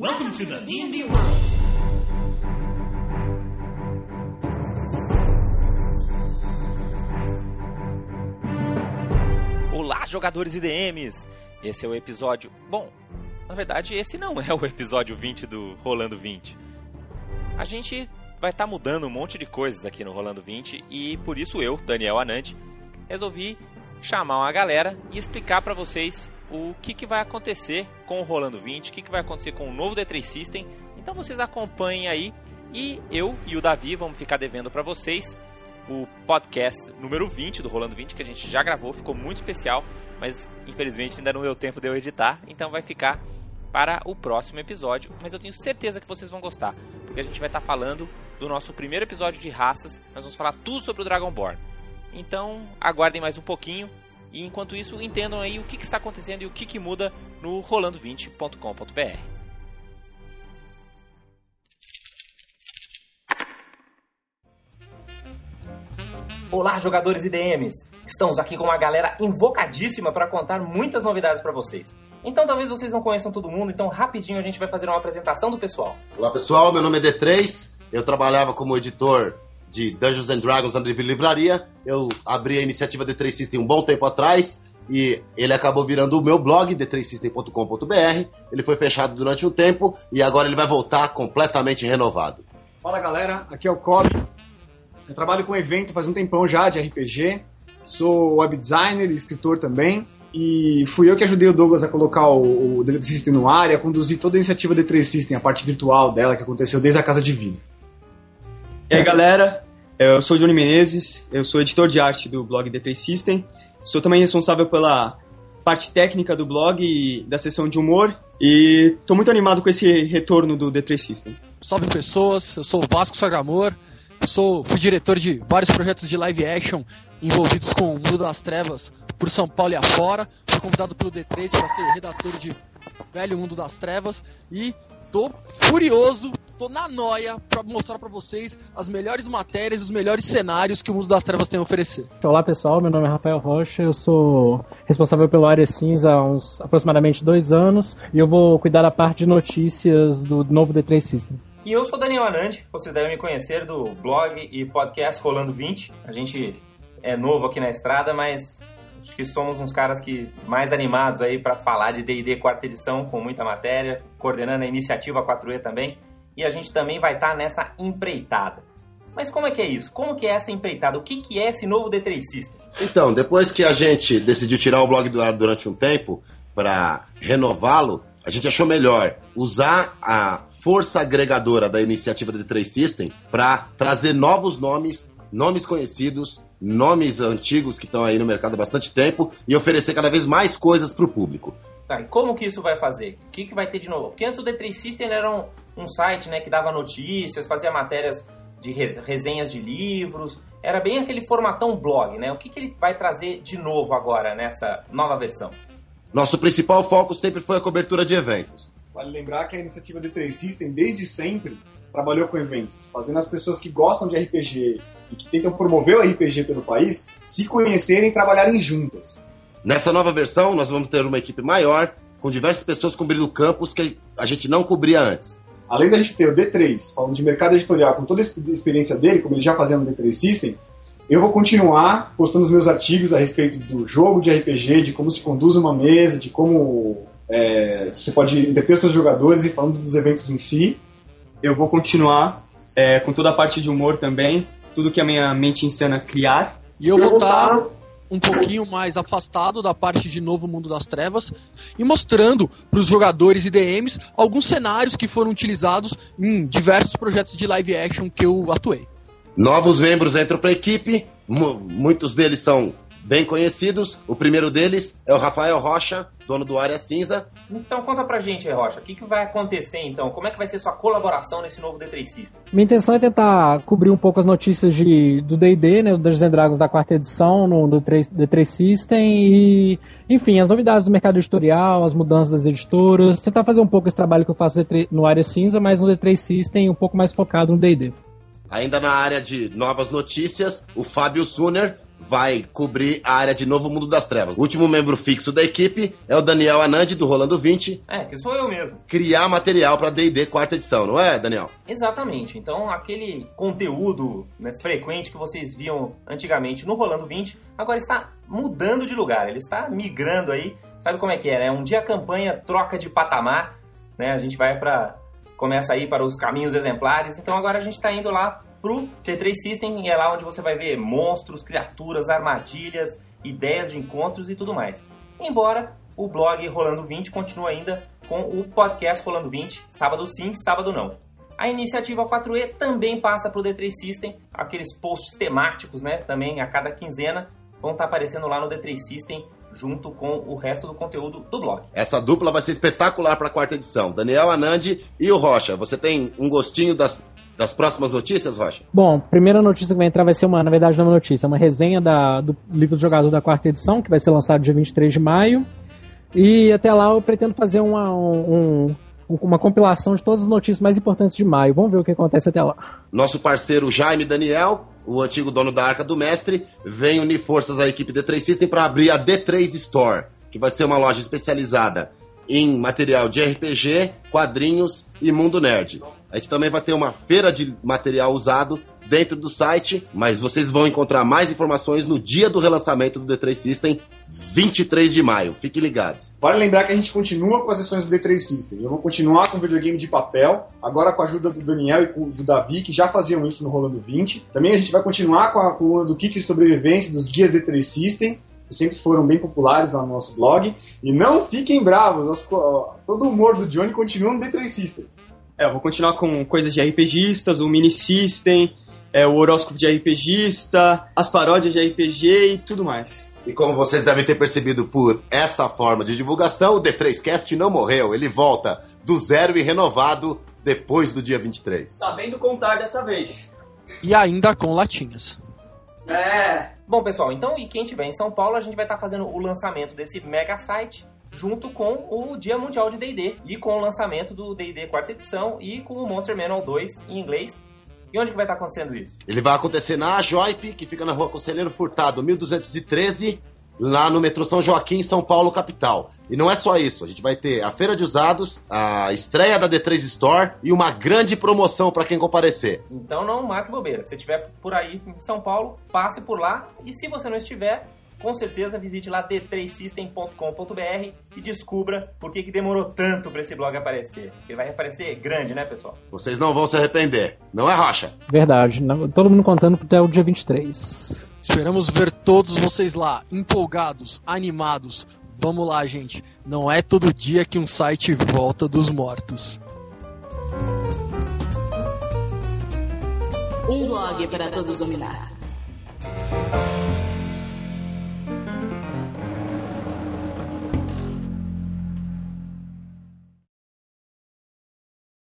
Welcome to the D&D world. Olá, jogadores e DMs! Esse é o episódio. Bom, na verdade, esse não é o episódio 20 do Rolando 20. A gente vai estar tá mudando um monte de coisas aqui no Rolando 20 e por isso eu, Daniel Anandi, resolvi chamar uma galera e explicar para vocês o que, que vai acontecer com o Rolando 20, o que, que vai acontecer com o novo D3 System. Então vocês acompanhem aí e eu e o Davi vamos ficar devendo para vocês o podcast número 20 do Rolando 20 que a gente já gravou, ficou muito especial, mas infelizmente ainda não deu tempo de eu editar, então vai ficar para o próximo episódio, mas eu tenho certeza que vocês vão gostar, porque a gente vai estar tá falando do nosso primeiro episódio de raças, nós vamos falar tudo sobre o Dragonborn. Então, aguardem mais um pouquinho e enquanto isso, entendam aí o que, que está acontecendo e o que, que muda no rolando20.com.br. Olá, jogadores e DMs! Estamos aqui com uma galera invocadíssima para contar muitas novidades para vocês. Então, talvez vocês não conheçam todo mundo, então rapidinho a gente vai fazer uma apresentação do pessoal. Olá, pessoal, meu nome é D3. Eu trabalhava como editor de Dungeons and Dragons na livraria. Eu abri a iniciativa D3 System um bom tempo atrás e ele acabou virando o meu blog, d3system.com.br. Ele foi fechado durante um tempo e agora ele vai voltar completamente renovado. Fala galera, aqui é o Cobb. Eu trabalho com evento faz um tempão já de RPG. Sou web designer e escritor também. E fui eu que ajudei o Douglas a colocar o, o D3 System no ar e a conduzir toda a iniciativa D3 System, a parte virtual dela que aconteceu desde a Casa Divina. E aí galera, eu sou o Johnny Menezes, eu sou editor de arte do blog D3 System, sou também responsável pela parte técnica do blog e da seção de humor e estou muito animado com esse retorno do D3 System. Salve pessoas, eu sou o Vasco Sagramor, sou, fui diretor de vários projetos de live action envolvidos com o mundo das trevas por São Paulo e afora, fui convidado pelo D3 para ser redator de Velho Mundo das Trevas e tô furioso tô na noia pra mostrar para vocês as melhores matérias, os melhores cenários que o Mundo das Trevas tem a oferecer. Olá pessoal, meu nome é Rafael Rocha, eu sou responsável pelo Área Cinza há uns aproximadamente dois anos e eu vou cuidar da parte de notícias do novo D3 System. E eu sou Daniel Anandi, vocês devem me conhecer do blog e podcast Rolando 20. A gente é novo aqui na estrada, mas acho que somos uns caras que mais animados aí para falar de D&D quarta edição com muita matéria, coordenando a iniciativa 4E também e a gente também vai estar tá nessa empreitada. Mas como é que é isso? Como que é essa empreitada? O que, que é esse novo D3 System? Então, depois que a gente decidiu tirar o blog do ar durante um tempo para renová-lo, a gente achou melhor usar a força agregadora da iniciativa D3 System para trazer novos nomes, nomes conhecidos, nomes antigos que estão aí no mercado há bastante tempo e oferecer cada vez mais coisas para o público. Tá, e como que isso vai fazer? O que, que vai ter de novo? Porque antes o D3 System era um, um site né, que dava notícias, fazia matérias de resenhas de livros, era bem aquele formatão blog, né? O que, que ele vai trazer de novo agora nessa nova versão? Nosso principal foco sempre foi a cobertura de eventos. Vale lembrar que a iniciativa D3 System, desde sempre, trabalhou com eventos, fazendo as pessoas que gostam de RPG e que tentam promover o RPG pelo país se conhecerem e trabalharem juntas. Nessa nova versão, nós vamos ter uma equipe maior, com diversas pessoas cobrindo campos que a gente não cobria antes. Além da gente ter o D3, falando de mercado editorial, com toda a experiência dele, como ele já fazia no D3 System, eu vou continuar postando os meus artigos a respeito do jogo de RPG, de como se conduz uma mesa, de como é, você pode entreter os seus jogadores e falando dos eventos em si. Eu vou continuar é, com toda a parte de humor também, tudo que a minha mente insana criar. E eu vou estar um pouquinho mais afastado da parte de Novo Mundo das Trevas e mostrando para os jogadores e DMs alguns cenários que foram utilizados em diversos projetos de live action que eu atuei. Novos membros entram para a equipe, muitos deles são bem conhecidos. O primeiro deles é o Rafael Rocha, dono do Área Cinza. Então conta pra gente, Rocha, o que, que vai acontecer então? Como é que vai ser sua colaboração nesse novo D3 System? Minha intenção é tentar cobrir um pouco as notícias de, do D&D, né, do Dungeons Dragons da quarta edição, no do D3 System e, enfim, as novidades do mercado editorial, as mudanças das editoras, tentar fazer um pouco esse trabalho que eu faço no Área Cinza, mas no D3 System um pouco mais focado no D&D. Ainda na área de novas notícias, o Fábio Suner, vai cobrir a área de Novo Mundo das Trevas. O último membro fixo da equipe é o Daniel Anandi, do Rolando 20, É, que sou eu mesmo. criar material para D&D quarta edição, não é, Daniel? Exatamente. Então, aquele conteúdo né, frequente que vocês viam antigamente no Rolando 20, agora está mudando de lugar. Ele está migrando aí. Sabe como é que é, né? Um dia a campanha troca de patamar, né? A gente vai para começa a ir para os caminhos exemplares. Então, agora a gente está indo lá pro T3 System e é lá onde você vai ver monstros, criaturas, armadilhas, ideias de encontros e tudo mais. Embora o blog Rolando 20 continue ainda com o podcast Rolando 20, sábado sim, sábado não. A iniciativa 4E também passa para o D3 System, aqueles posts temáticos, né? Também a cada quinzena vão estar aparecendo lá no D3 System junto com o resto do conteúdo do blog. Essa dupla vai ser espetacular para a quarta edição. Daniel Anandi e o Rocha. Você tem um gostinho das, das próximas notícias, Rocha? Bom, primeira notícia que vai entrar vai ser uma, na verdade não é uma notícia, é uma resenha da, do livro do jogador da quarta edição, que vai ser lançado dia 23 de maio. E até lá eu pretendo fazer uma, um, um, uma compilação de todas as notícias mais importantes de maio. Vamos ver o que acontece até lá. Nosso parceiro Jaime Daniel, o antigo dono da Arca do Mestre, vem unir forças à equipe D3 System para abrir a D3 Store, que vai ser uma loja especializada em material de RPG, quadrinhos e mundo nerd. A gente também vai ter uma feira de material usado dentro do site, mas vocês vão encontrar mais informações no dia do relançamento do D3 System, 23 de maio. Fiquem ligados. Vale lembrar que a gente continua com as sessões do D3 System. Eu vou continuar com o videogame de papel, agora com a ajuda do Daniel e do Davi, que já faziam isso no Rolando 20. Também a gente vai continuar com a coluna do kit de sobrevivência dos guias D3 System, que sempre foram bem populares lá no nosso blog. E não fiquem bravos, todo o humor do Johnny continua no D3 System. É, eu vou continuar com coisas de RPGistas, o mini system, é, o horóscopo de RPGista, as paródias de RPG e tudo mais. E como vocês devem ter percebido por essa forma de divulgação, o D3Cast não morreu. Ele volta do zero e renovado depois do dia 23. Sabendo contar dessa vez. E ainda com latinhas. É. Bom, pessoal, então, e quem estiver em São Paulo, a gente vai estar fazendo o lançamento desse mega site junto com o Dia Mundial de D&D e com o lançamento do D&D quarta edição e com o Monster Manual 2 em inglês. E onde que vai estar acontecendo isso? Ele vai acontecer na Joip, que fica na rua Conselheiro Furtado, 1213, lá no metrô São Joaquim, São Paulo, capital. E não é só isso, a gente vai ter a feira de usados, a estreia da D3 Store e uma grande promoção para quem comparecer. Então não marque bobeira. Se estiver por aí em São Paulo, passe por lá. E se você não estiver, com certeza visite lá d3system.com.br e descubra por que, que demorou tanto para esse blog aparecer. Ele vai aparecer grande, né, pessoal? Vocês não vão se arrepender, não é, Rocha? Verdade, não- todo mundo contando até o dia 23. Esperamos ver todos vocês lá, empolgados, animados. Vamos lá, gente. Não é todo dia que um site volta dos mortos. Um blog para todos dominar.